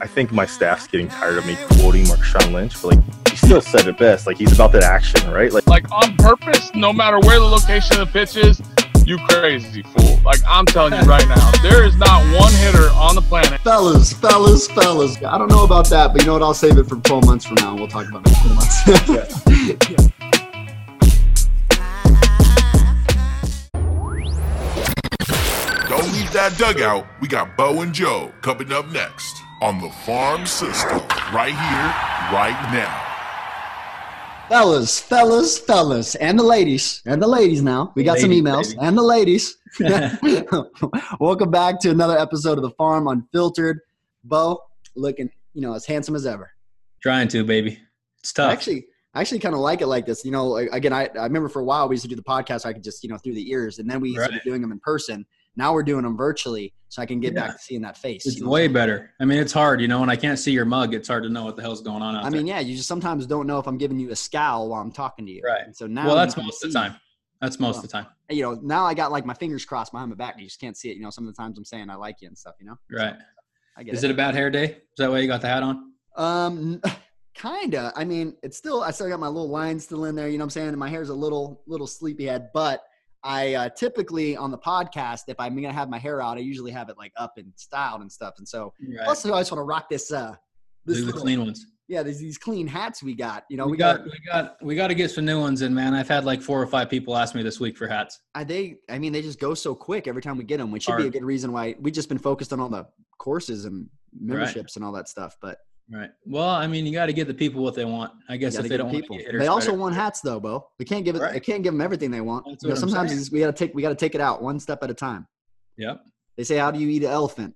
I think my staff's getting tired of me quoting Marshawn Lynch, but like he still said it best. Like he's about that action, right? Like like on purpose, no matter where the location of the pitch is, you crazy fool. Like I'm telling you right now, there is not one hitter on the planet. Fellas, fellas, fellas. I don't know about that, but you know what? I'll save it for 12 months from now. We'll talk about it in 12 months. Don't leave that dugout. We got Beau and Joe coming up next on the Farm System, right here, right now. fellas, fellas, fellas, and the ladies, and the ladies now. We got some emails, baby. and the ladies. Welcome back to another episode of the Farm Unfiltered. Beau, looking, you know, as handsome as ever. Trying to, baby. It's tough. I actually, I actually kind of like it like this. You know, again, I, I remember for a while we used to do the podcast. I could just, you know, through the ears, and then we started doing them in person. Now we're doing them virtually, so I can get Yeah. back to seeing that face. it's you know way better. I mean, it's hard, you know, when I can't see your mug, it's hard to know what the hell's going on out I mean, yeah, you just sometimes don't know if I'm giving you a scowl while I'm talking to you. Right. And so now. Well, that's most of the time. That's most of the time. You know, now I got like my fingers crossed behind my back. You just can't see it. You know, some of the times I'm saying I like you and stuff. You know, Right. I get Is it a bad hair day? Is that why you got the hat on? Um, kinda. I mean, it's still. I still got my little lines still in there. You know what I'm saying? And my hair's a little, little sleepyhead. But I uh, typically on the podcast, if I'm gonna have my hair out, I usually have it like up and styled and stuff. And so, Right. plus, I just want to rock this. Uh, this the little- clean ones. Yeah, there's these clean hats we got. You know, we, we, got, got. we got we got to get some new ones in, man. I've had like four or five people ask me this week for hats. I, they. I mean, they just go so quick every time we get them, which should be a good reason why we just been focused on all the courses and memberships and all that stuff. But Right. Well, I mean, you got to give the people what they want. I guess if they don't want people. They also better. want hats though, Beau. We can't give it. Right. I can't give them everything they want. You know, sometimes we got to take we got to take it out one step at a time. Yep. They say, "How do you eat an elephant?"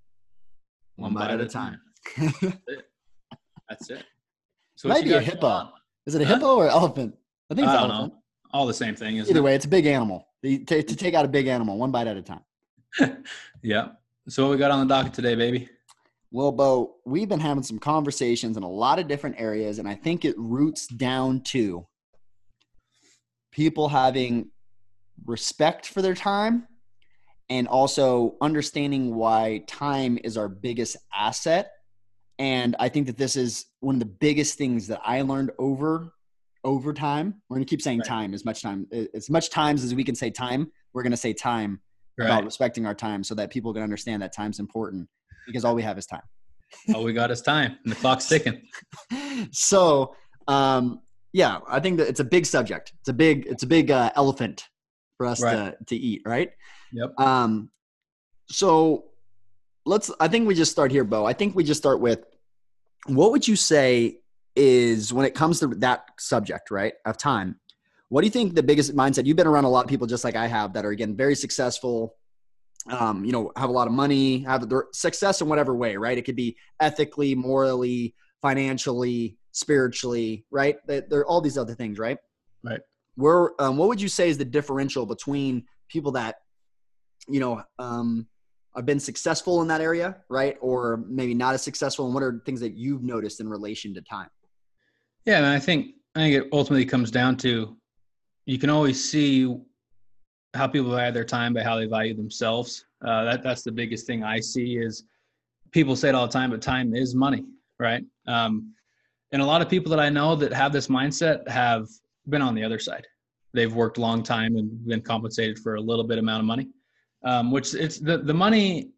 One bite at a time. That's it. So what Might you be a hippo. Is it a Huh? hippo or elephant? I think it's I don't elephant. know. All the same thing, isn't Either it? way, it's a big animal. To, to take out a big animal, one bite at a time. yeah. So what we got on the docket today, baby? Well, Beau, we've been having some conversations in a lot of different areas, and I think it roots down to people having respect for their time and also understanding why time is our biggest asset. And I think that this is one of the biggest things that I learned over over time. We're gonna keep saying Right. time as much time as much times as we can say time. We're gonna say time about respecting our time so that people can understand that time's important because all we have is time. All we got is time, and the clock's ticking. so um yeah i think that it's a big subject it's a big it's a big uh, elephant for us Right. to to eat right Yep. um so let's i think we just start here beau i think we just start with what would you say is when it comes to that subject right of time what do you think the biggest mindset you've been around a lot of people just like i have that are again very successful um, you know have a lot of money have their success in whatever way right? It could be ethically morally financially spiritually right? There- are all these other things right? Right. where um, what would you say is the differential between people that you know um, have been successful in that area right? Or maybe not as successful and what are things that you've noticed in relation to time? Yeah, and I think I think it ultimately comes down to you can always see how people value their time by how they value themselves. Uh, that that's the biggest thing I see is people say it all the time, but time is money, right? Um, and a lot of people that I know that have this mindset have been on the other side. They've worked a long time and been compensated for a little bit amount of money, um, which it's the the money.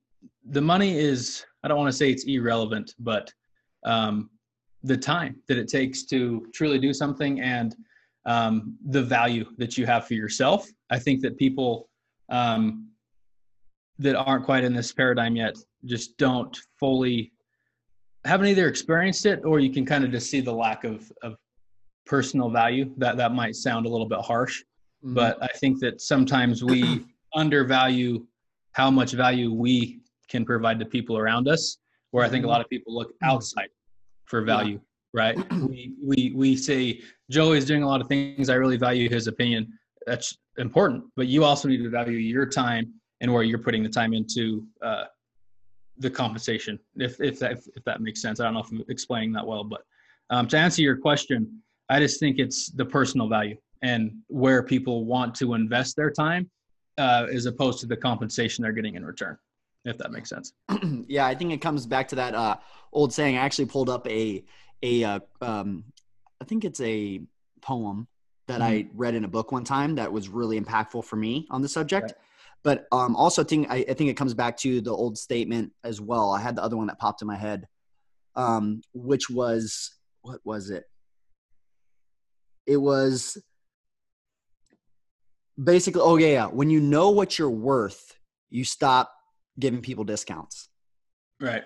The money is I don't want to say it's irrelevant, but um, the time that it takes to truly do something and um, the value that you have for yourself. I think that people um, that aren't quite in this paradigm yet just don't fully haven't either experienced it or you can kind of just see the lack of, of personal value. That that might sound a little bit harsh but i think that sometimes we undervalue how much value we can provide to people around us where i think a lot of people look outside for value right? We, we we say joey's doing a lot of things. I really value his opinion. That's important but you also need to value your time and where you're putting the time into uh, the compensation if if that if that makes sense. I don't know if i'm explaining that well but um, to answer your question i just think it's the personal value and where people want to invest their time uh, as opposed to the compensation they're getting in return if that makes sense. Yeah, I think it comes back to that uh, old saying. I actually pulled up a a uh, um, I think it's a poem that I read in a book one time that was really impactful for me on the subject. Right. But um, also, I think I, I think it comes back to the old statement as well. I had the other one that popped in my head, um, which was what was it? It was basically oh yeah, yeah when you know what you're worth you stop giving people discounts Right.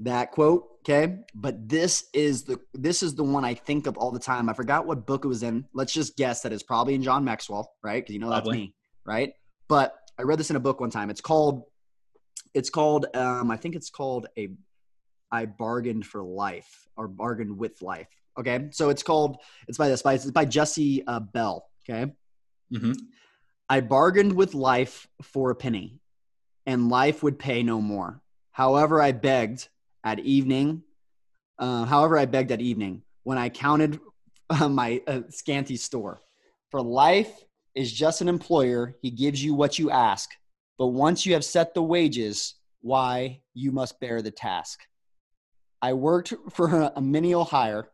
that quote okay but this is the this is the one i think of all the time. I forgot what book it was in. Let's just guess that it's probably in john maxwell right? Because you know that's Probably. me right? But i read this in a book one time. It's called it's called um i think it's called a i bargained for life or bargained with life okay? So it's called it's by this by it's by jesse uh, bell okay? Mm-hmm. I bargained with life for a penny, and life would pay no more. However, I begged at evening. Uh, however, I begged at evening when I counted uh, my uh, scanty store. For life is just an employer; he gives you what you ask. But once you have set the wages, why you must bear the task. I worked for a, menial hire,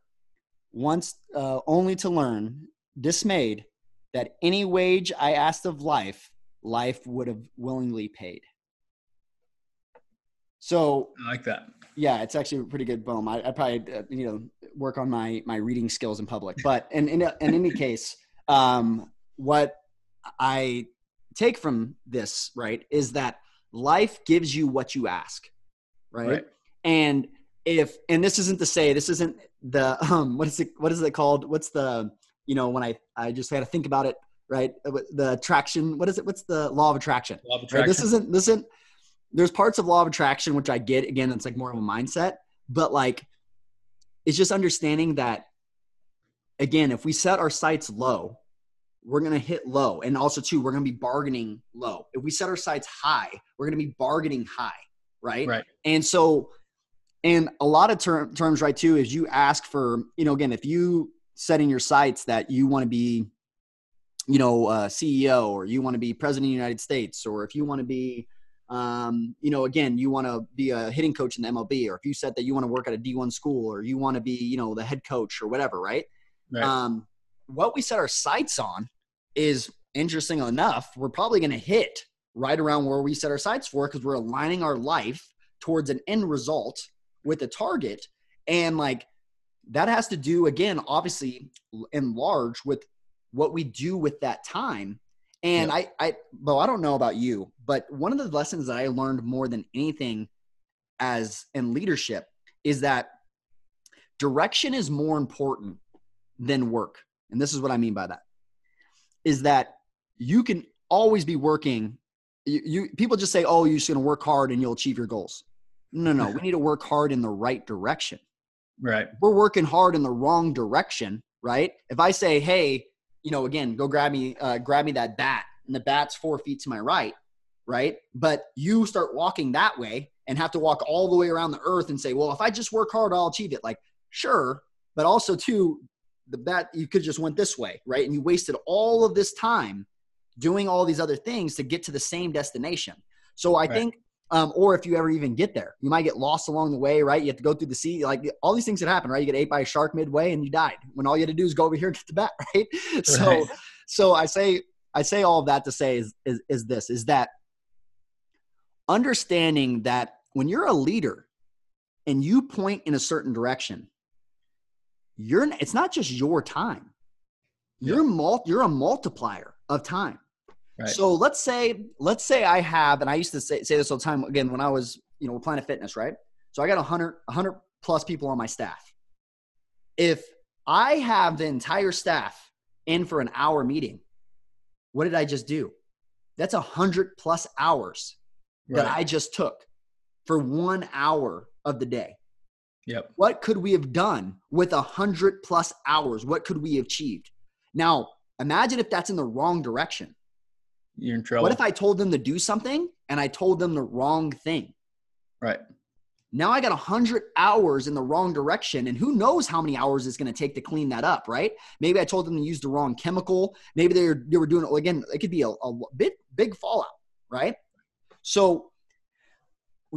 once uh, only to learn, dismayed, that any wage I asked of life, life would have willingly paid. So I like that. Yeah, it's actually a pretty good poem. I, I probably uh, you know work on my my reading skills in public, but in in, in any case, um, what I take from this right is that life gives you what you ask, right? Right. And if and this isn't to say this isn't the um what is it what is it called? What's the you know when I I just had to think about it right? Uh, The attraction. What is it? What's the law of attraction? Law of Right? This isn't this isn't there's parts of law of attraction which I get again it's like more of a mindset but like it's just understanding that again if we set our sights low we're going to hit low. And also too we're going to be bargaining low. If we set our sights high we're going to be bargaining high right? Right. and so and a lot of ter- terms right too is you ask for you know again if you set in your sights that you want to be you know uh, ceo or you want to be president of the united states or if you want to be um, you know, again, you want to be a hitting coach in the MLB, or if you said that you want to work at a D1 school, or you want to be, you know, the head coach or whatever, right? Right. Um, what we set our sights on is interesting enough, we're probably going to hit right around where we set our sights for because we're aligning our life towards an end result with a target. And like that has to do, again, obviously, in large with what we do with that time. And I, I, Beau, I don't know about you, but one of the lessons that I learned more than anything as in leadership is that direction is more important than work. And this is what I mean by that is that you can always be working. You, you people just say, oh, you're just going to work hard and you'll achieve your goals. No, no, we need to work hard in the right direction right. we're working hard in the wrong direction, right? If I say, hey, you know, again, go grab me, uh, grab me that bat, and the bat's four feet to my right, right? But you start walking that way and have to walk all the way around the earth and say, well, if I just work hard, I'll achieve it. Like, sure, but also too, the bat you could just went this way, right? And you wasted all of this time doing all these other things to get to the same destination. So I Right. think um, or if you ever even get there. You might get lost along the way, right? You have to go through the sea. Like all these things that happen, right? You get ate by a shark midway and you died when all you had to do is go over here and get the bat, right? So, Right. so I say, I say all of that to say is, is, is this, is that understanding that when you're a leader and you point in a certain direction, you're, it's not just your time. You're mul- you're a multiplier of time. Right. So let's say, let's say I have, and I used to say, say this all the time again when I was, you know, with Planet Fitness, right? So I got a hundred, a hundred plus people on my staff. If I have the entire staff in for an hour meeting, what did I just do? That's a hundred plus hours that Right. I just took for one hour of the day. Yep. What could we have done with a hundred plus hours? What could we have achieved? Now, imagine if that's in the wrong direction. You're in trouble. What if I told them to do something and I told them the wrong thing? right. Now I got 100 hours in the wrong direction, and who knows how many hours it's going to take to clean that up, right? Maybe I told them to use the wrong chemical. Maybe they were, they were doing it again. It could be a, a bit big fallout, right? So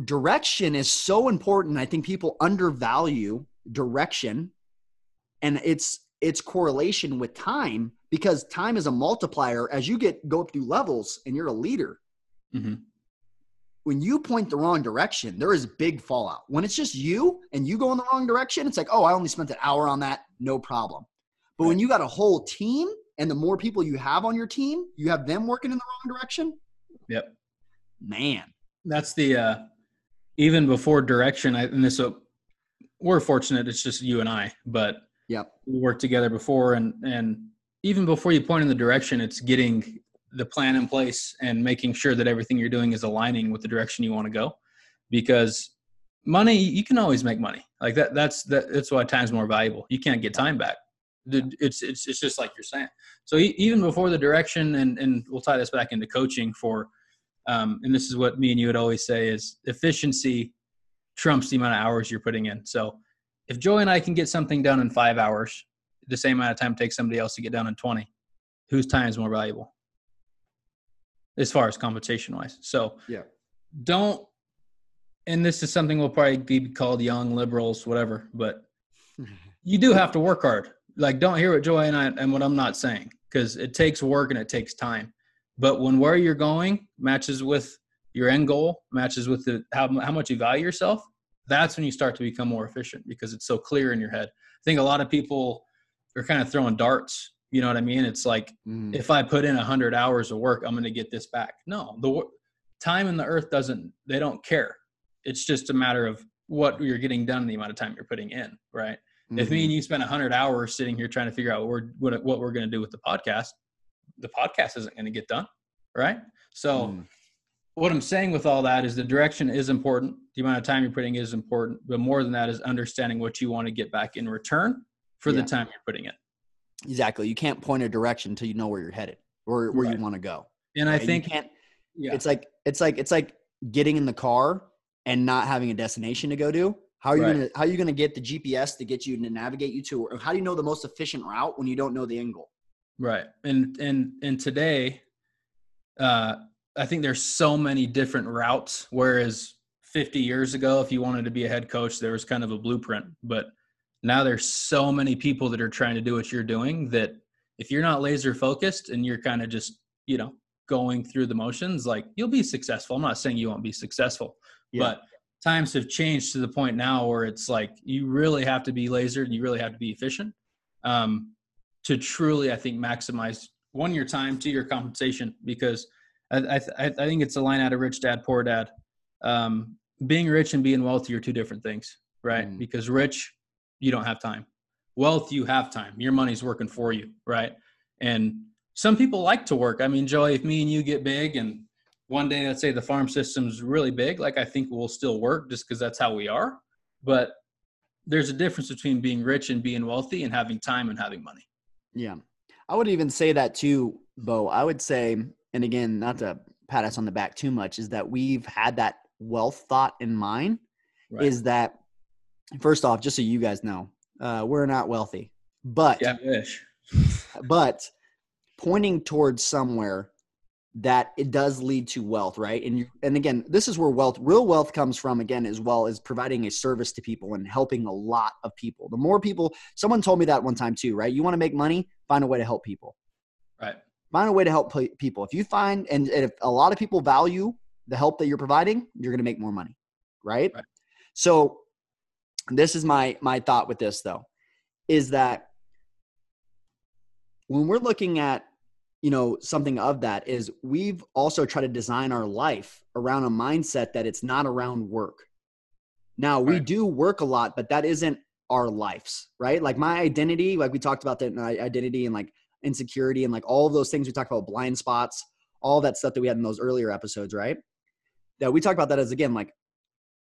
direction is so important. I think people undervalue direction and its its correlation with time because time is a multiplier as you get go up through levels and you're a leader. hmm When you point the wrong direction, there is big fallout. When it's just you and you go in the wrong direction, it's like, oh, I only spent an hour on that, no problem. But when you got a whole team and the more people you have on your team, you have them working in the wrong direction, Yep. man. That's the uh, even before direction. I, and this uh, we're fortunate. It's just you and I, but Yep. we worked together before, and and even before you point in the direction, it's getting the plan in place and making sure that everything you're doing is aligning with the direction you want to go. Because money, you can always make money. Like that. That's that. That's why time's more valuable. You can't get time back. It's it's it's just like you're saying. So even before the direction, and and we'll tie this back into coaching for um, and this is what me and you would always say is efficiency trumps the amount of hours you're putting in so if joey and i can get something done in five hours the same amount of time it takes somebody else to get down in 20 whose time is more valuable as far as compensation wise so Yeah. don't and this is something we'll probably be called young liberals whatever but you do have to work hard like don't hear what joey and i and what i'm not saying because it takes work and it takes time but when where you're going matches with your end goal, matches with the how, how much you value yourself, that's when you start to become more efficient because it's so clear in your head. I think a lot of people are kind of throwing darts. You know what I mean? It's like Mm. if I put in a hundred hours of work, I'm going to get this back. No, the time in the earth doesn't. They don't care. It's just a matter of what you're getting done, and the amount of time you're putting in. Right? If Mhm. me and you spend a 100 hours sitting here trying to figure out what we're, what, what we're going to do with the podcast, the podcast isn't going to get done. Right. So, Mm. what I'm saying with all that is the direction is important. The amount of time you're putting is important. But more than that is understanding what you want to get back in return for Yeah. the time you're putting it. Exactly. You can't point a direction until you know where you're headed or where Right. you want to go. And I right? You think, can't yeah, it's like it's like it's like getting in the car and not having a destination to go to. How are you Right. gonna how are you gonna get the GPS to get you to navigate you to or how do you know the most efficient route when you don't know the end goal? Right. And and and today, uh, I think there's so many different routes. Whereas 50 years ago, if you wanted to be a head coach, there was kind of a blueprint. But now there's so many people that are trying to do what you're doing that if you're not laser focused and you're kind of just, you know, going through the motions, like you'll be successful. I'm not saying you won't be successful, Yeah. but times have changed to the point now where it's like you really have to be lasered and you really have to be efficient um, to truly, I think, maximize one your time, to your compensation. Because I, I I think it's a line out of Rich Dad Poor Dad. Um, being rich and being wealthy are two different things, right? Mm. Because rich, you don't have time. Wealth, you have time. Your money's working for you, right? And some people like to work. I mean, Joey, if me and you get big and one day, let's say the farm system's really big, like I think we'll still work just because that's how we are. But there's a difference between being rich and being wealthy and having time and having money. Yeah. I would even say that too, Beau. I would say, and again, not to pat us on the back too much, is that we've had that wealth thought in mind. Right. Is that first off, just so you guys know, uh, we're not wealthy, but yeah, but pointing towards somewhere that it does lead to wealth right? And you and again this is where wealth real wealth comes from again as well as providing a service to people and helping a lot of people. The more people someone told me that one time too right? You want to make money? Find a way to help people. Right. find a way to help people. If you find and, and if a lot of people value the help that you're providing you're going to make more money right? Right. so this is my my thought with this though is that when we're looking at you know something of that is we've also tried to design our life around a mindset that it's not around work. Now we Right. do work a lot but that isn't our lives right? Like my identity like we talked about that uh, identity and like insecurity and like all of those things. We talked about blind spots all that stuff that we had in those earlier episodes right? That we talk about that as again like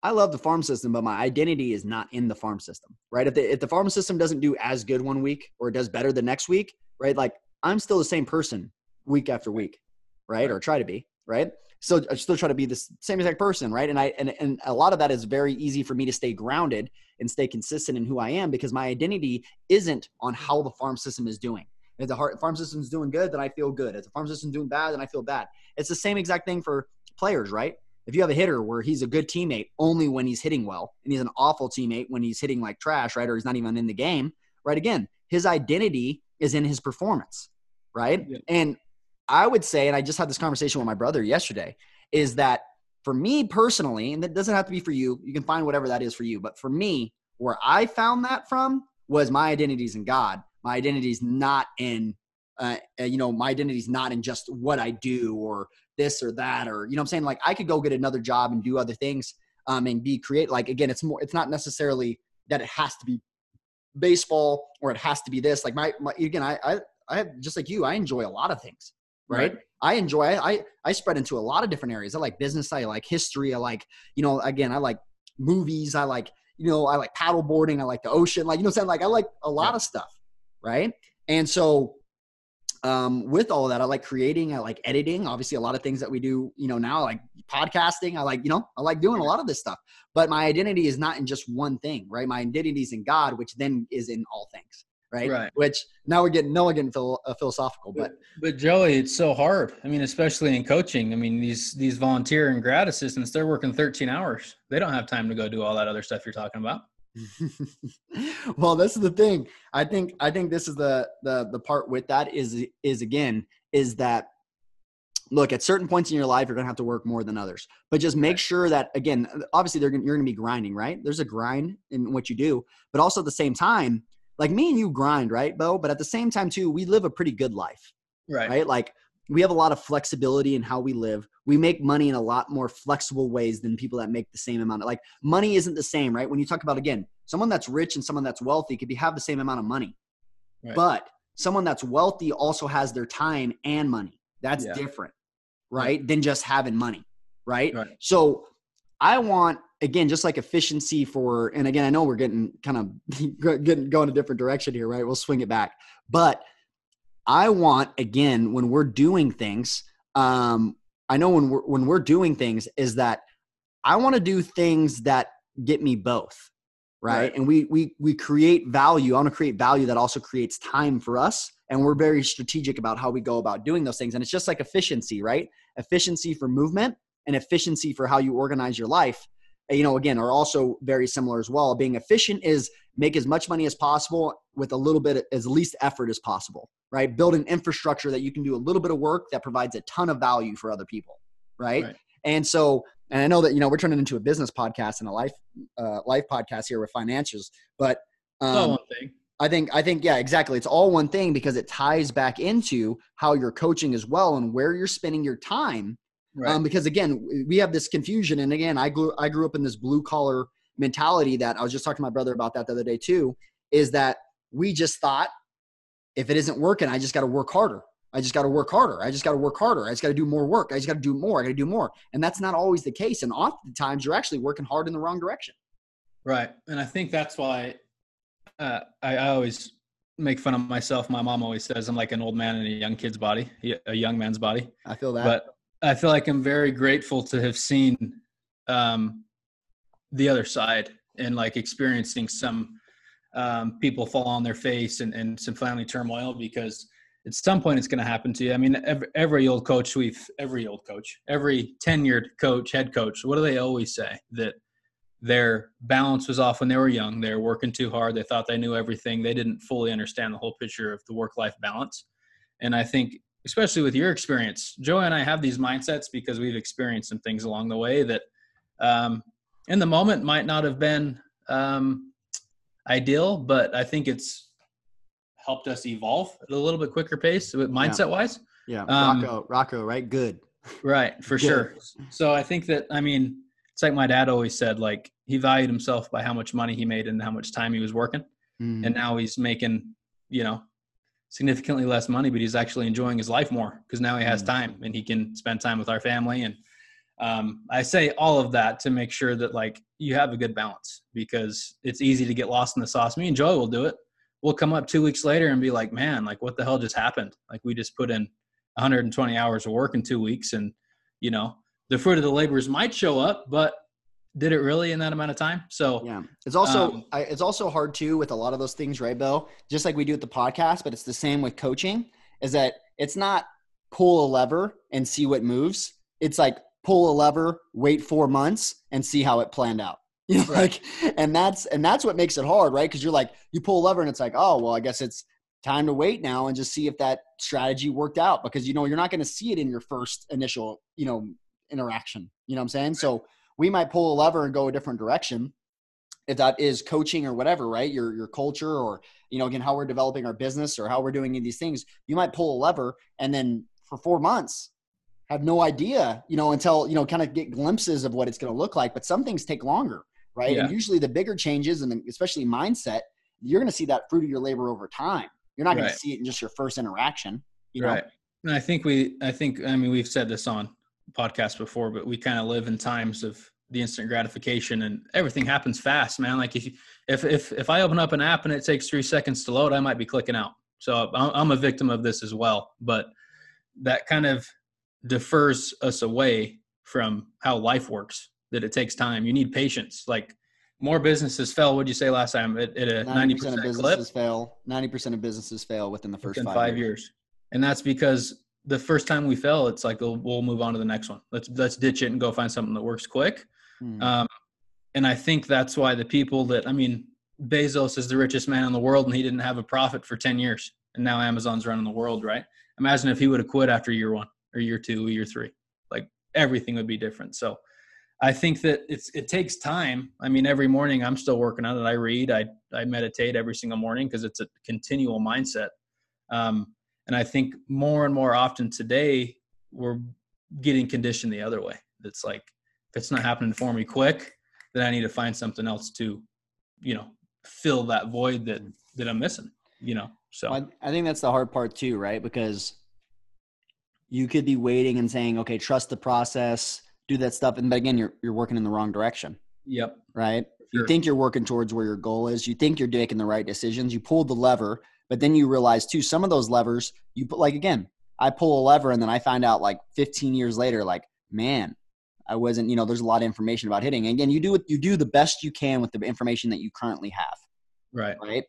I love the farm system, but my identity is not in the farm system, right? If the, if the farm system doesn't do as good one week or it does better the next week, right? Like I'm still the same person week after week, right? Or try to be, right? So I still try to be the same exact person, right? And I and and a lot of that is very easy for me to stay grounded and stay consistent in who I am because my identity isn't on how the farm system is doing. If the farm system is doing good, then I feel good. If the farm system is doing bad, then I feel bad. It's the same exact thing for players, right? If you have a hitter where he's a good teammate only when he's hitting well, and he's an awful teammate when he's hitting like trash, right? Or he's not even in the game, right? Again, his identity is in his performance, right? Yeah. And I would say, and I just had this conversation with my brother yesterday, is that for me personally, and that doesn't have to be for you, you can find whatever that is for you, but for me, where I found that from was my identity's in God. My identity's not in, uh, uh, you know, my identity's not in just what I do or this or that or you know what I'm saying. Like I could go get another job and do other things um, and be create. Like again, it's more. It's not necessarily that it has to be baseball or it has to be this. Like my, my again, I I I have just like you. I enjoy a lot of things. Right. Right. I enjoy. I, I spread into a lot of different areas. I like business. I like history. I like you know. Again, I like movies. I like you know. I like paddle boarding. I like the ocean. Like you know, I'm saying like I like a lot Yeah. of stuff. Right. And so um, with all that, I like creating, I like editing. Obviously, a lot of things that we do, you know, now like podcasting. I like, you know, I like doing a lot of this stuff. But my identity is not in just one thing, right? My identity is in God, which then is in all things, right? Right. Which now we're getting, no, we're getting phil- uh, philosophical, but But Joey, it's so hard. I mean, especially in coaching. I mean, these these volunteer and grad assistants, they're working 13 hours. They don't have time to go do all that other stuff you're talking about. well, this is the thing. I think I think this is the the the part with that is is again is that look at certain points in your life you're going to have to work more than others but just make sure that again obviously they're gonna, you're going to be grinding right there's a grind in what you do but also at the same time like me and you grind right beau but at the same time too we live a pretty good life Right. right? Like we have a lot of flexibility in how we live. We make money in a lot more flexible ways than people that make the same amount. Of, like money isn't the same, right? When you talk about again, someone that's rich and someone that's wealthy could be have the same amount of money, Right. but someone that's wealthy also has their time and money. That's Yeah. different, right? Than just having money, right? Right. So I want again, just like efficiency for, and again, I know we're getting kind of getting going a different direction here, right? We'll swing it back, but I want again when we're doing things. Um, I know when we're when we're doing things is that I want to do things that get me both, right? Right. And we we we create value. I want to create value that also creates time for us, and we're very strategic about how we go about doing those things. And it's just like efficiency, right? Efficiency for movement and efficiency for how you organize your life. You know, again, are also very similar as well. Being efficient is make as much money as possible with a little bit as least effort as possible right build an infrastructure that you can do a little bit of work that provides a ton of value for other people right, Right. and so and i know that you know we're turning into a business podcast and a life uh, life podcast here with financials but um, one thing. I think I think yeah, exactly. It's all one thing because it ties back into how you're coaching as well and where you're spending your time. Right. Um, because again, we have this confusion, and again, I grew I grew up in this blue collar mentality that I was just talking to my brother about that the other day too. Is that we just thought if it isn't working, I just got to work harder. I just got to work harder. I just got to work harder. I just got to do more work. I just got to do more. I got to do more. And that's not always the case. And oftentimes, you're actually working hard in the wrong direction. Right. And I think that's why uh, I, I always make fun of myself. My mom always says I'm like an old man in a young kid's body, a young man's body. I feel that. But I feel like I'm very grateful to have seen um, the other side and like experiencing some um, people fall on their face and, and some family turmoil because at some point it's going to happen to you. I mean, every, every old coach we've, every old coach, every tenured coach, head coach, what do they always say? That their balance was off when they were young. They were working too hard. They thought they knew everything. They didn't fully understand the whole picture of the work life balance. And I think, especially with your experience, Joe and I have these mindsets because we've experienced some things along the way that um, in the moment might not have been um, ideal, but I think it's helped us evolve at a little bit quicker pace mindset wise. yeah. um, Rocco, Rocco, right? Good. Right, for Good. sure. So I think that I mean, it's like my dad always said, like he valued himself by how much money he made and how much time he was working. Mm. And now he's making, you know, significantly less money, but he's actually enjoying his life more because now he has Mm. time and he can spend time with our family. And um, I say all of that to make sure that like you have a good balance because it's easy to get lost in the sauce. Me and Joey will do it. We'll come up two weeks later and be like, man, like what the hell just happened? Like we just put in 120 hours of work in two weeks and, you know, the fruit of the labors might show up, but did it really in that amount of time? So Yeah, it's also Um, I, it's also hard too with a lot of those things, right, Bill? Just like we do with the podcast, but it's the same with coaching. Is that it's not pull a lever and see what moves. It's like pull a lever, wait four months, and see how it planned out. You know, Right. like, and that's and that's what makes it hard, right? Because you're like, you pull a lever, and it's like, oh, well, I guess it's time to wait now and just see if that strategy worked out. Because you know, you're not going to see it in your first initial, you know, interaction. You know what I'm saying? So we might pull a lever and go a different direction. If that is coaching or whatever, right? Your your culture or you know, again, how we're developing our business or how we're doing these things, you might pull a lever and then for four months have no idea, you know, until, you know, kind of get glimpses of what it's going to look like. But some things take longer, right? Yeah. And usually the bigger changes and especially mindset, you're going to see that fruit of your labor over time. You're not going Right. to see it in just your first interaction. You know? Right. And I think we, I think, I mean, we've said this on podcasts before, but we kind of live in times of the instant gratification and everything happens fast, man. Like if you, if, if, if I open up an app and it takes three seconds to load, I might be clicking out. So I'm I'm a victim of this as well, but that kind of defers us away from how life works, that it takes time. You need patience. Like more businesses fell. What'd you say last time? At, at a 90% 90% of clip? businesses fail. 90% of businesses fail within the first within five, five years. years. And that's because the first time we fail, it's like we'll, we'll move on to the next one. Let's let's ditch it and go find something that works quick. Hmm. Um, and I think that's why the people that I mean, Bezos is the richest man in the world, and he didn't have a profit for ten years, and now Amazon's running the world, right? Imagine if he would have quit after year one or year two or year three, like everything would be different. So. I think that it's it takes time. I mean, every morning I'm still working on it. I read, I I meditate every single morning because it's a continual mindset. Um, and I think more and more often today, we're getting conditioned the other way. It's like, if it's not happening for me quick, then I need to find something else to, you know, fill that void that, that I'm missing, you know? So, Well, I I think that's the hard part too, right? Because you could be waiting and saying, okay, trust the process, do that stuff. And but again, you're you're working in the wrong direction, yep. right? You think you're working towards where your goal is. You think you're making the right decisions. You pulled the lever, but then you realize too, some of those levers you put like again, I pull a lever and then I find out like 15 years later, like, man, I wasn't, you know, there's a lot of information about hitting. And again, you do it, you do the best you can with the information that you currently have Right. right?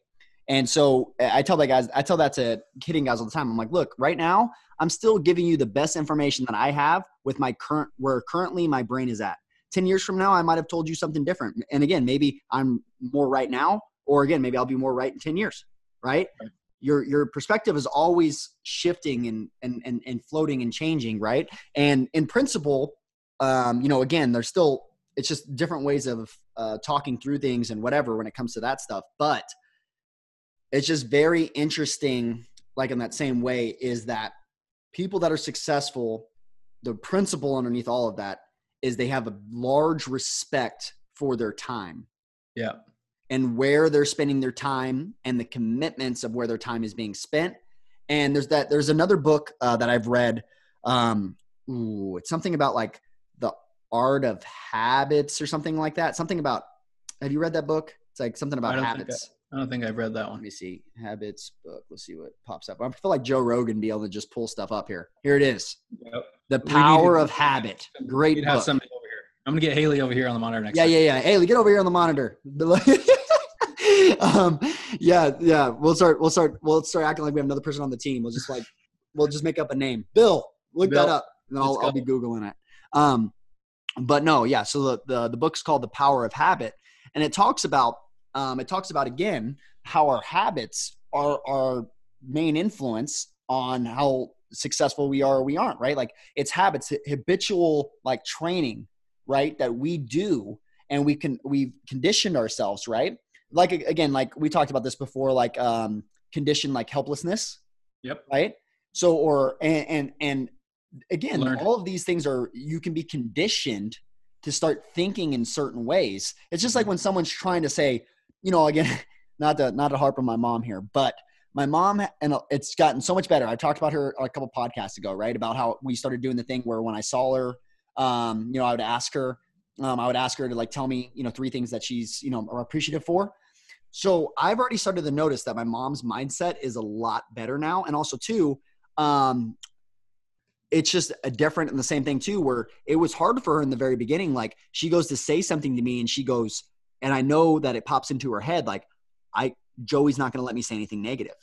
And so eh, I tell that guys, I tell that to hitting guys all the time. I'm like, look, right now, I'm still giving you the best information that I have with my current where currently my brain is at. Ten years from now, I might have told you something different. And again, maybe I'm more right now, or again, maybe I'll be more right in ten years, right? Right. Your your perspective is always shifting and and and, and floating and changing, right? And in principle, um, you know, again, there's still it's just different ways of uh, talking through things and whatever when it comes to that stuff. But it's just very interesting. Like in that same way, is that people that are successful, the principle underneath all of that is they have a large respect for their time Yeah. and where they're spending their time and the commitments of where their time is being spent. And there's that. There's another book uh, that I've read. Um, ooh, it's something about like art of habits or something like that. Something about. Have you read that book? It's like something about don't habits. I don't think I've read that one. Let me see. Habits book. Let's see what pops up. I feel like Joe Rogan be able to just pull stuff up here. Here it is. Yep. The Power of Habit. Great You'd have book. somebody over here. I'm gonna get Haley over here on the monitor next. Yeah, time. yeah, yeah. Haley, get over here on the monitor. um, yeah, yeah. We'll start. We'll start. We'll start acting like we have another person on the team. We'll just like, we'll just make up a name. Bill, look that up, and I'll, I'll be googling it. Um, but no, yeah. So the, the the book's called The Power of Habit, and it talks about um, it talks about again how our habits are our main influence on how successful we are or we aren't. Right? Like it's habits, habitual like training, right? That we do and we can we've conditioned ourselves right like again like we talked about this before like um condition like helplessness Yep. right so or and and, and again Learned. all of these things are you can be conditioned to start thinking in certain ways it's just like when someone's trying to say you know again not to not to harp on my mom here but my mom and it's gotten so much better i talked about her a couple podcasts ago right about how we started doing the thing where when i saw her um you know i would ask her um, I would ask her to like tell me, you know, three things that she's, you know, are appreciative for. So I've already started to notice that my mom's mindset is a lot better now. And also too, um, it's just a different and the same thing too, where it was hard for her in the very beginning. Like she goes to say something to me and she goes, and I know that it pops into her head, like I, Joey's not going to let me say anything negative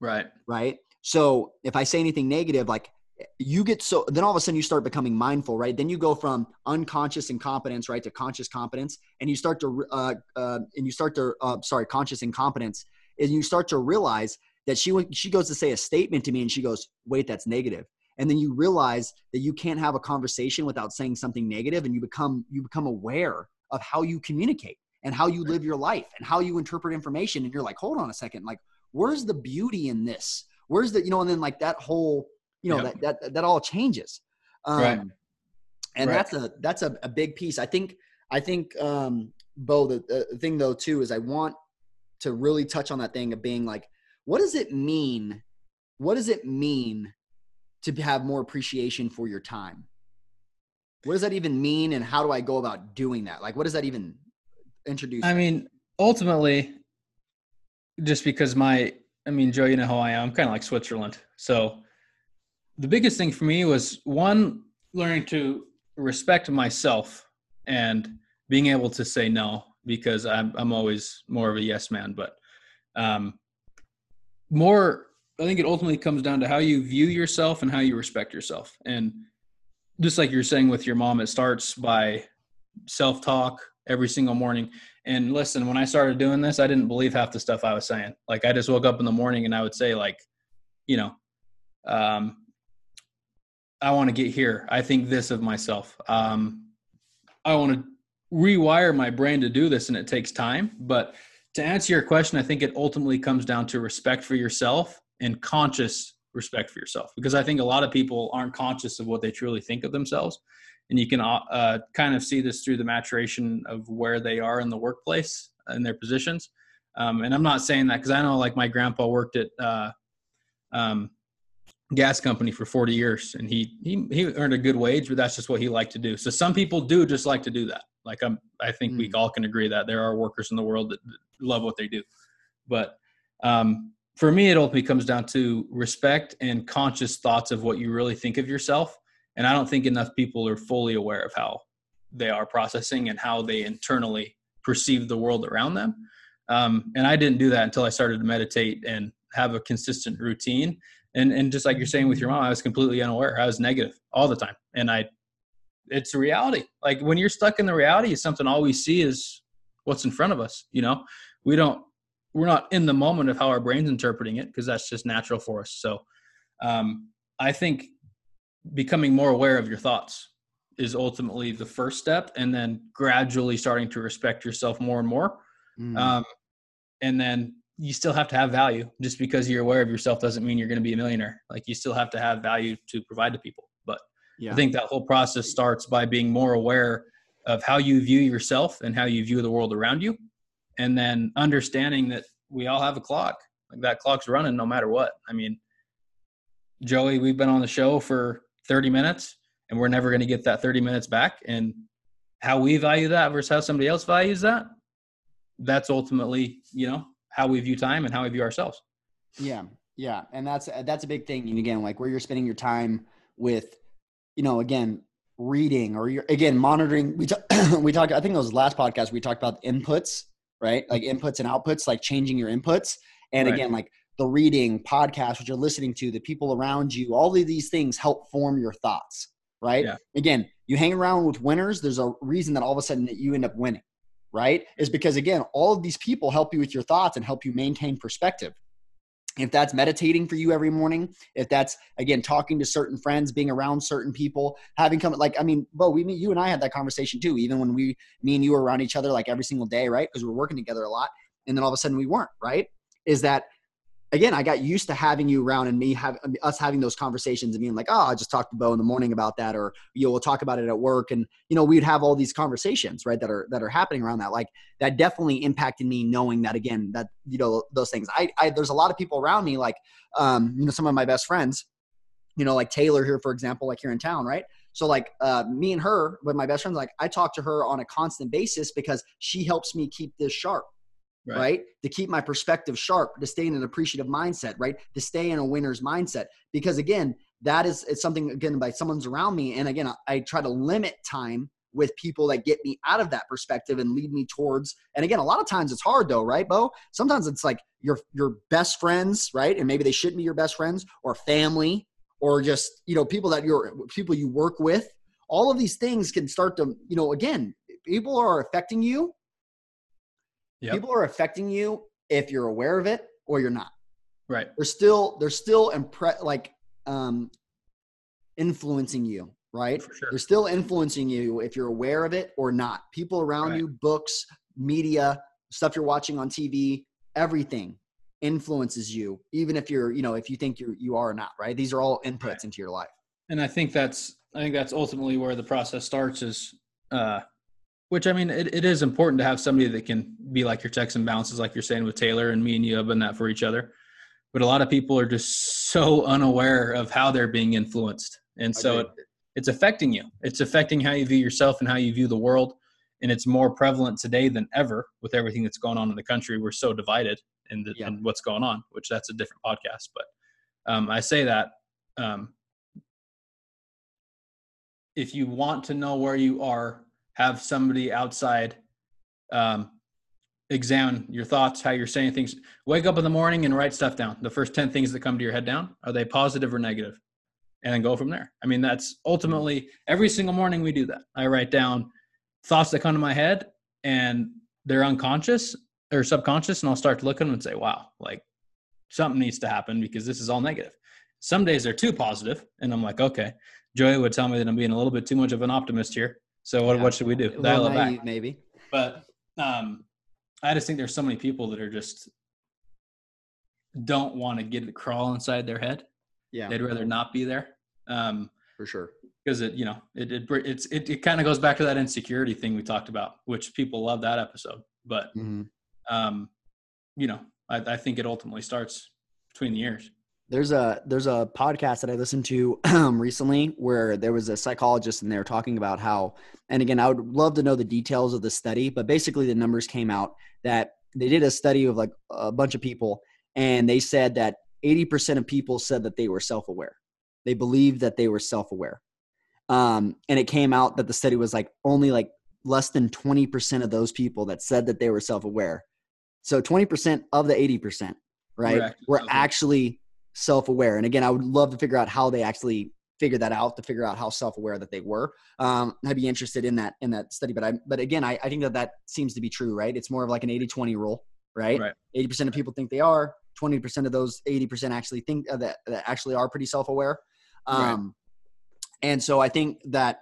Right. right? So if I say anything negative, like you get so then all of a sudden you start becoming mindful right then you go from unconscious incompetence right to conscious competence and you start to uh, uh, and you start to uh, sorry conscious incompetence and you start to realize that she went she goes to say a statement to me and she goes wait that's negative and then you realize that you can't have a conversation without saying something negative and you become you become aware of how you communicate and how you live your life and how you interpret information and you're like hold on a second like where's the beauty in this where's the you know and then like that whole you know that, that that all changes um, right. and right. that's a that's a, a big piece i think i think um beau the, the thing though too is i want to really touch on that thing of being like what does it mean what does it mean to have more appreciation for your time? What does that even mean and how do i go about doing that? Like what does that even introduce i mean ultimately just because my i mean joe you know how i am. I'm kind of like switzerland. So the biggest thing for me was one learning to respect myself and being able to say no because I'm I'm always more of a yes man. But um, more, I think it ultimately comes down to how you view yourself and how you respect yourself. And just like you're saying with your mom, it starts by self talk every single morning. And listen, when I started doing this, I didn't believe half the stuff I was saying. Like I just woke up in the morning and I would say like, you know, um, I want to get here. I think this of myself. Um, I want to rewire my brain to do this, and it takes time. But to answer your question, I think it ultimately comes down to respect for yourself and conscious respect for yourself. Because I think a lot of people aren't conscious of what they truly think of themselves. And you can uh, uh kind of see this through the maturation of where they are in the workplace and their positions. Um, and I'm not saying that because I know, like, my grandpa worked at uh, um, gas company for 40 years and he he he earned a good wage but that's just what he liked to do so some people do just like to do that like i'm i think mm. we all can agree that there are workers in the world that love what they do but um, for me it ultimately comes down to respect and conscious thoughts of what you really think of yourself. And i don't think enough people are fully aware of how they are processing and how they internally perceive the world around them. Um, and i didn't do that until i started to meditate and have a consistent routine. And and just like you're saying with your mom i was completely unaware. I was negative all the time. And i it's a reality. Like when you're stuck in the reality something all we see is what's in front of us you know? We don't we're not in the moment of how our brain's interpreting it because that's just natural for us so um, i think becoming more aware of your thoughts is ultimately the first step and then gradually starting to respect yourself more and more mm. um, and then you still have to have value. Just because you're aware of yourself doesn't mean you're going to be a millionaire. Like you still have to have value to provide to people. But yeah. I think that whole process starts by being more aware of how you view yourself and how you view the world around you. And then understanding that we all have a clock. Like that clock's running no matter what. I mean, Joey, we've been on the show for 30 minutes and we're never going to get that 30 minutes back. And how we value that versus how somebody else values that, that's ultimately, you know, how we view time and how we view ourselves. Yeah, yeah, and that's that's a big thing. And again, like where you're spending your time with, you know, again, reading or you're again monitoring. We talk, we talked. I think it was last podcast we talked about inputs, right? Like inputs and outputs, like changing your inputs. And right. again, like the reading, podcast, what you're listening to, the people around you, all of these things help form your thoughts, right? Yeah. Again, you hang around with winners. There's a reason that all of a sudden that you end up winning right? Is because again, all of these people help you with your thoughts and help you maintain perspective. If that's meditating for you every morning, if that's again talking to certain friends, being around certain people, having come like I mean, Beau, we you and I had that conversation too. Even when we, me and you were around each other like every single day, right? Because we're working together a lot, and then all of a sudden we weren't, right? Is that again, I got used to having you around and me have us having those conversations and being like, oh, I just talked to Beau in the morning about that, or you know, we'll talk about it at work, and you know, we'd have all these conversations, right, that are that are happening around that. Like that definitely impacted me knowing that again, that you know, those things. I, I there's a lot of people around me, like, um, you know, some of my best friends, you know, like Taylor here, for example, like here in town, right. So like uh, me and her, with my best friends, like I talk to her on a constant basis because she helps me keep this sharp right. right. To keep my perspective sharp, to stay in an appreciative mindset, right? To stay in a winner's mindset. Because again, that is it's something again by someone's around me. And again, I, I try to limit time with people that get me out of that perspective and lead me towards and again a lot of times it's hard though right beau sometimes it's like your your best friends right and maybe they shouldn't be your best friends or family or just you know people that you're people you work with all of these things can start to you know again people are affecting you Yep. people are affecting you if you're aware of it or you're not Right. they're still they're still impre- like um influencing you right For sure. they're still influencing you if you're aware of it or not people around Right. you books media stuff you're watching on tv everything influences you even if you're you know if you think you you are or not right these are all inputs Right. into your life and I think that's I think that's ultimately where the process starts is uh which I mean it, it is important to have somebody that can be like your checks and balances like you're saying with Taylor and me and you have been that for each other. But a lot of people are just so unaware of how they're being influenced. And so it, it's affecting you. It's affecting how you view yourself and how you view the world. And it's more prevalent today than ever with everything that's going on in the country. We're so divided in, the, Yeah. in what's going on, which that's a different podcast. But um, I say that um, if you want to know where you are, have somebody outside um, examine your thoughts, how you're saying things. Wake up in the morning and write stuff down. The first 10 things that come to your head down, are they positive or negative? And then go from there. I mean, that's ultimately every single morning we do that. I write down thoughts that come to my head and they're unconscious or subconscious, and I'll start to look at them and say, wow, like something needs to happen because this is all negative. Some days they're too positive, and I'm like, okay. Joey would tell me that I'm being a little bit too much of an optimist here. So what, Yeah. what should we do? Dial little it back. maybe But um, I just think there's so many people that are just don't want to get it crawl inside their head. yeah They'd rather not be there. Um, for sure because it, you know, it it it's it, it kind of goes back to that insecurity thing we talked about, which people love that episode. But Mhm. um, you know, I, I think it ultimately starts between the ears. There's a there's a podcast that I listened to recently where there was a psychologist and they were talking about how and again I would love to know the details of the study but basically the numbers came out that they did a study of like a bunch of people and they said that 80% of people said that they were self-aware. They believed that they were self-aware. Um, and it came out that the study was like only like less than 20% of those people that said that they were self-aware. So 20% of the 80%, right? Were actually self-aware and again i would love to figure out how they actually figured that out to figure out how self-aware that they were um, i'd be interested in that in that study but i but again I, I think that that seems to be true right it's more of like an 80-20 rule right, Right. 80% of people think they are 20% of those 80% actually think uh, that, that actually are pretty self-aware Right. um, and so i think that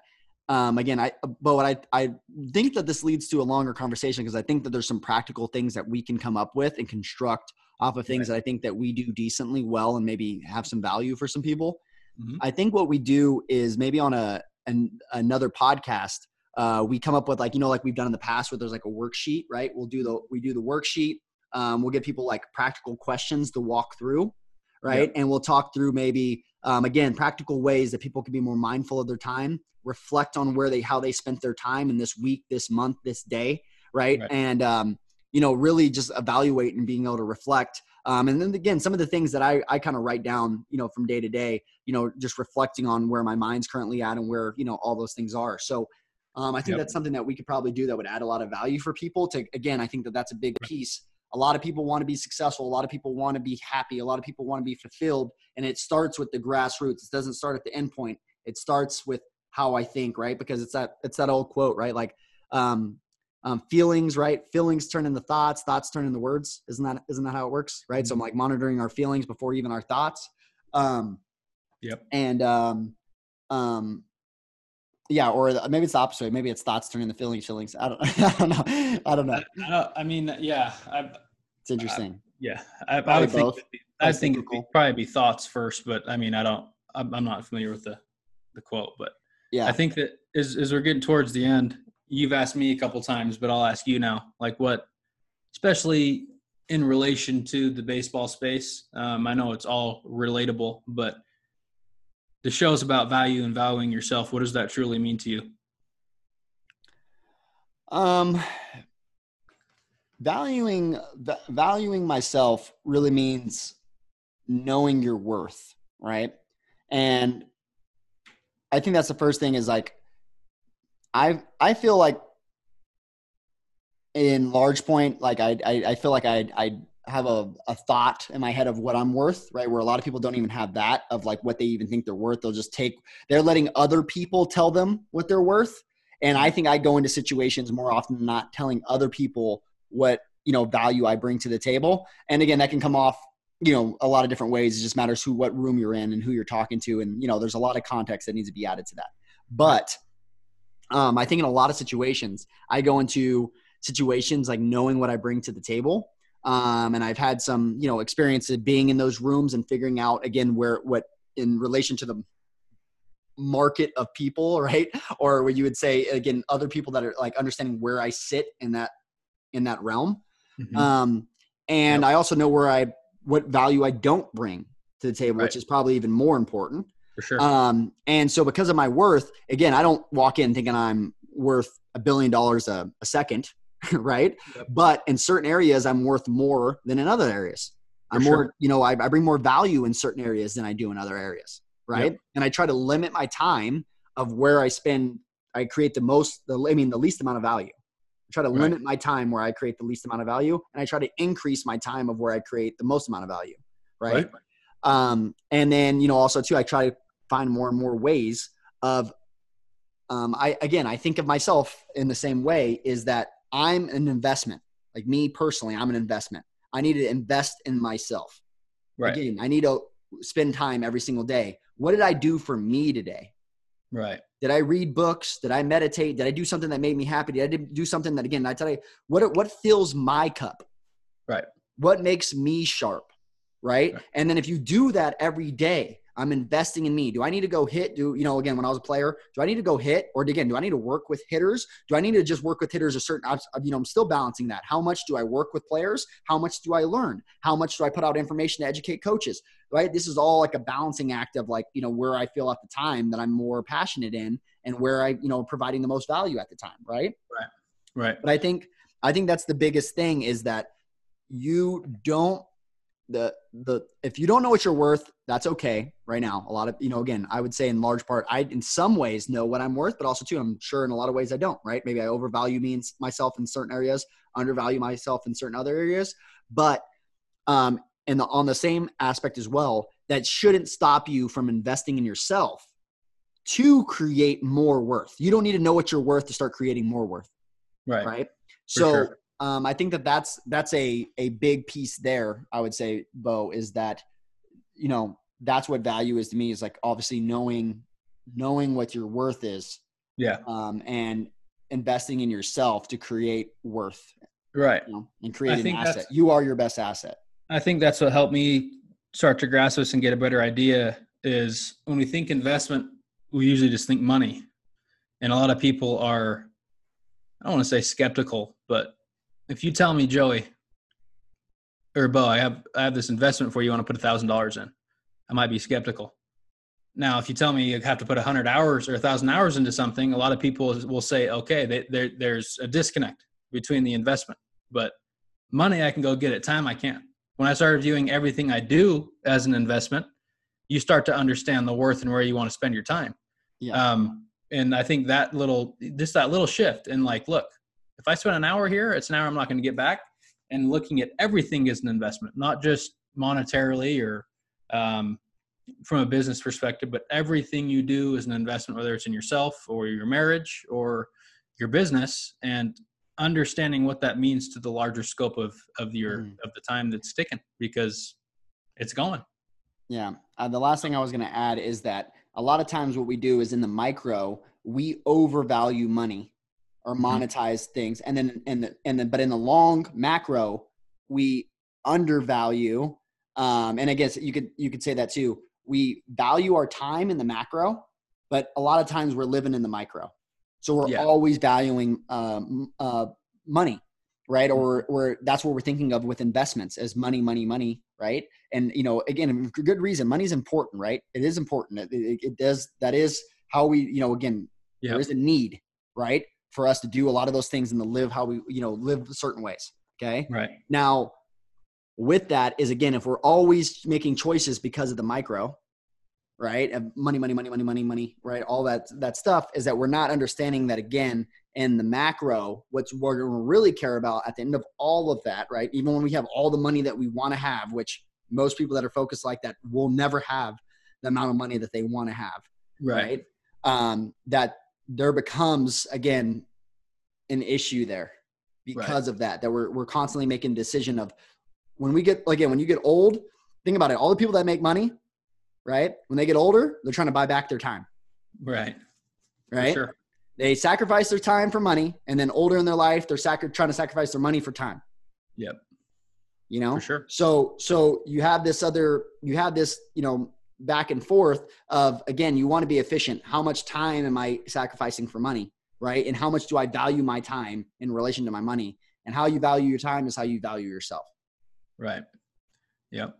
um, again i but what I, I think that this leads to a longer conversation because i think that there's some practical things that we can come up with and construct off of things that I think that we do decently well and maybe have some value for some people. Mhm. I think what we do is maybe on a an, another podcast, uh, we come up with like you know like we've done in the past where there's like a worksheet, right? We'll do the we do the worksheet. Um, we'll give people like practical questions to walk through, right? And we'll talk through maybe um, again practical ways that people can be more mindful of their time, reflect on where they how they spent their time in this week, this month, this day, right? Right. And um, you know really just evaluate and being able to reflect um, and then again some of the things that i, I kind of write down you know from day to day you know just reflecting on where my mind's currently at and where you know all those things are. So um, i think Yep. that's something that we could probably do that would add a lot of value for people to again i think that that's a big piece. A lot of people want to be successful a lot of people want to be happy a lot of people want to be fulfilled and it starts with the grassroots. It doesn't start at the end point it starts with how i think right? Because it's that it's that old quote right? Like um, um, feelings, right? Feelings turn into thoughts, thoughts turn into words. Isn't that isn't that how it works, right? So I'm like monitoring our feelings before even our thoughts. Um, Yep. And um, um, yeah, or maybe it's the opposite. Maybe it's thoughts turning into feelings, feelings. I don't, I don't know. I don't know. I, don't- I mean, yeah, I, It's interesting. yeah, I, I would think both. be- I think it'd be, probably be thoughts first, but I mean, I don't, I'm, I'm not familiar with the the quote, but yeah. I think that as as we're getting towards the end, you've asked me a couple times, but I'll ask you now. Like what, especially in relation to the baseball space. Um, I know it's all relatable, but the show's about value and valuing yourself. What does that truly mean to you? Um, valuing va- valuing myself really means knowing your worth, right? And I think that's the first thing is like I I feel like in large point like I I, I feel like I I have a, a thought in my head of what I'm worth, right? Where a lot of people don't even have that of like what they even think they're worth. They'll just take, they're letting other people tell them what they're worth. And I think I go into situations more often than not telling other people what, you know, value I bring to the table. And again, that can come off, you know, a lot of different ways. It just matters who, what room you're in and who you're talking to. And, you know, there's a lot of context that needs to be added to that. But um, I think in a lot of situations, I go into situations like knowing what I bring to the table um, and I've had some, you know, experience of being in those rooms and figuring out again where what in relation to the market of people, right? Or what you would say again, other people that are like understanding where I sit in that in that realm. Mm-hmm. Um, and yep. I also know where I what value I don't bring to the table, right. which is probably even more important. For sure. Um, and so because of my worth, again, I don't walk in thinking I'm worth a billion dollars a, a second. right? Yep. But in certain areas, I'm worth more than in other areas. I'm sure. more, you know, I, I, bring more value in certain areas than I do in other areas, right? Yep. And I try to limit my time of where I spend. I create the most, the I mean, the least amount of value. I try to right. limit my time where I create the least amount of value, and I try to increase my time of where I create the most amount of value, right? right. Um, and then you know, also too, I try to find more and more ways of um, I again, I think of myself in the same way is that I'm an investment. Like me personally, I'm an investment. I need to invest in myself. Right. Again, I need to spend time every single day. What did I do for me today? Right. Did I read books? Did I meditate? Did I do something that made me happy? Did I do something that again, I tell you, what what fills my cup? Right. What makes me sharp? Right? right. And then if you do that every day, I'm investing in me. Do I need to go hit? Do you know? Again, when I was a player, do I need to go hit, or again, do I need to work with hitters? Do I need to just work with hitters a certain? You know, I'm still balancing that. How much do I work with players? How much do I learn? How much do I put out information to educate coaches? Right. This is all like a balancing act of like you know where I feel at the time that I'm more passionate in, and where I you know providing the most value at the time. Right. Right. Right. But I think I think that's the biggest thing is that you don't the the if you don't know what you're worth that's okay right now. A lot of you know again i would say in large part i in some ways know what i'm worth but also too i'm sure in a lot of ways i don't right? Maybe i overvalue means myself in certain areas undervalue myself in certain other areas but um and the, on the same aspect as well that shouldn't stop you from investing in yourself to create more worth. You don't need to know what you're worth to start creating more worth right. right? So sure um, I think that that's that's a a big piece there. I would say, Beau, is that you know that's what value is to me is like obviously knowing knowing what your worth is. Yeah. Um, and investing in yourself to create worth. Right. You know, and create an asset. You are your best asset. I think that's what helped me start to grasp this and get a better idea. Is when we think investment, we usually just think money, and a lot of people are. I don't want to say skeptical, but if you tell me, Joey or Beau, I have I have this investment for you, I want to put a thousand dollars in, I might be skeptical. Now, if you tell me you have to put a hundred hours or a thousand hours into something, a lot of people will say, okay, they, there, there's a disconnect between the investment. But money I can go get it, time I can't. When I started viewing everything I do as an investment, you start to understand the worth and where you want to spend your time. Yeah. Um, and I think that little, just that little shift and like, look, if I spend an hour here, it's an hour I'm not going to get back. And looking at everything as an investment, not just monetarily or um, from a business perspective, but everything you do is an investment, whether it's in yourself or your marriage or your business, and understanding what that means to the larger scope of of your mm. of the time that's sticking because it's going. Yeah. Uh, the last thing I was going to add is that a lot of times what we do is in the micro, we overvalue money or mm-hmm. monetize things and then and and then but in the long macro we undervalue um and i guess you could you could say that too we value our time in the macro but a lot of times we're living in the micro so we're yeah. always valuing um, uh, money right mm-hmm. or or that's what we're thinking of with investments as money money money right and you know again for good reason money is important right it is important it, it, it does that is how we you know again yep. there is a need right for us to do a lot of those things and to live how we, you know, live certain ways. Okay. Right. Now, with that is again, if we're always making choices because of the micro, right? Of money, money, money, money, money, money, right? All that that stuff is that we're not understanding that again and the macro, what's we're going to really care about at the end of all of that, right? Even when we have all the money that we want to have, which most people that are focused like that will never have the amount of money that they want to have, right? Um, that there becomes again an issue there because of that. That we're we're constantly making decision of when we get again when you get old. Think about it. All the people that make money, right? When they get older, they're trying to buy back their time, Right. Right? Sure. They sacrifice their time for money, and then older in their life, they're sacri- trying to sacrifice their money for time. Yep. You know, For sure. so so you have this other, you have this, you know, back and forth of again, you want to be efficient. How much time am I sacrificing for money, right? And how much do I value my time in relation to my money? And how you value your time is how you value yourself. Right. Yep.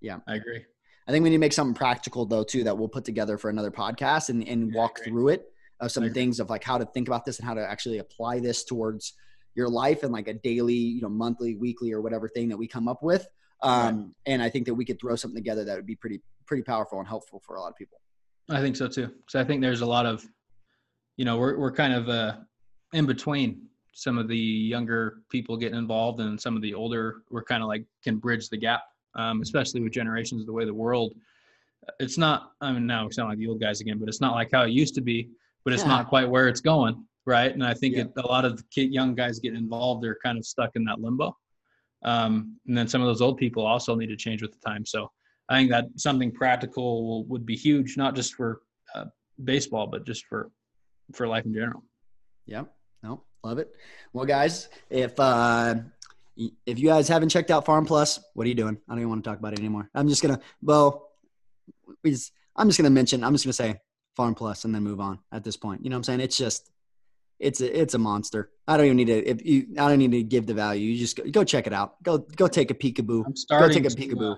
Yeah. I agree. I think we need to make something practical though too that we'll put together for another podcast and, and Yeah, walk through it of some things of like how to think about this and how to actually apply this towards your life and like a daily, you know, monthly, weekly or whatever thing that we come up with. Um, and I think that we could throw something together that would be pretty, pretty powerful and helpful for a lot of people. I think so too. Because I think there's a lot of, you know, we're we're kind of uh, in between some of the younger people getting involved and some of the older. We're kind of like can bridge the gap, um, especially with generations. The way the world, it's not. I mean, now we sound like the old guys again, but it's not like how it used to be. But it's not quite where it's going, right? And I think Yeah. it, a lot of the kid, young guys getting involved, they're kind of stuck in that limbo. Um, and then some of those old people also need to change with the time. So I think that something practical would be huge, not just for uh, baseball, but just for for life in general. Yep. No, love it. Well, guys, if uh, if you guys haven't checked out Farm Plus, what are you doing? I don't even want to talk about it anymore. I'm just gonna, well, we just, I'm just gonna mention. I'm just gonna say Farm Plus and then move on at this point. You know what I'm saying? It's just, it's a, it's a monster. I don't even need to. If you, I don't need to give the value. You just go, go check it out. Go go take a peekaboo. I'm starting. take a to, peekaboo. uh,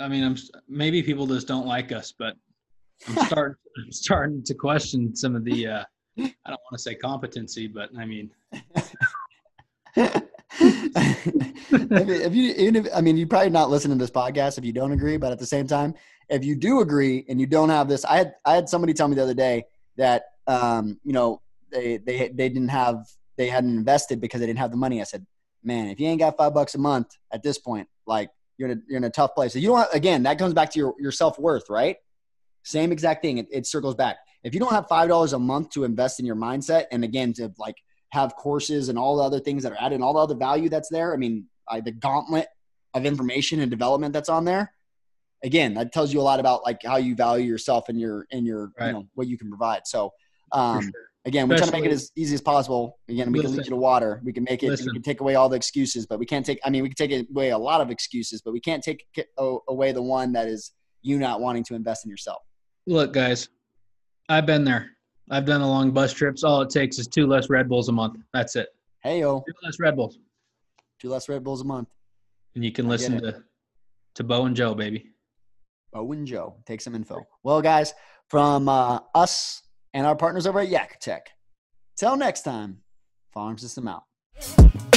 I mean, I'm maybe people just don't like us, but I'm starting starting to question some of the. Uh, I don't want to say competency, but I mean, if, you, even if, I mean, you probably not listen to this podcast if you don't agree, but at the same time, if you do agree and you don't have this, I had, I had somebody tell me the other day that, um, you know, they, they, they didn't have, they hadn't invested because they didn't have the money. I said, man, if you ain't got five bucks a month at this point, like you're in a, you're in a tough place. So you don't, have, again, that comes back to your, your self-worth, right? Same exact thing. It, it circles back. If you don't have $5 a month to invest in your mindset, and again, to like have courses and all the other things that are added and all the other value that's there. I mean, I, the gauntlet of information and development that's on there. Again, that tells you a lot about like how you value yourself and your and your Right. you know what you can provide. So um, sure. Again, we try to make it as easy as possible. Again, we can lead you to water. We can make it. Listen. We can take away all the excuses, but we can't take. I mean, we can take away a lot of excuses, but we can't take away the one that is you not wanting to invest in yourself. Look, guys, I've been there. I've done the long bus trips. All it takes is two less Red Bulls a month. That's it. Hey yo, Two less Red Bulls, two less Red Bulls a month. and you can I listen to to Beau and Joe, baby. Beau and Joe. Take some info. Well, guys, from uh, us and our partners over at Yakkertech. Till next time, Farm System out.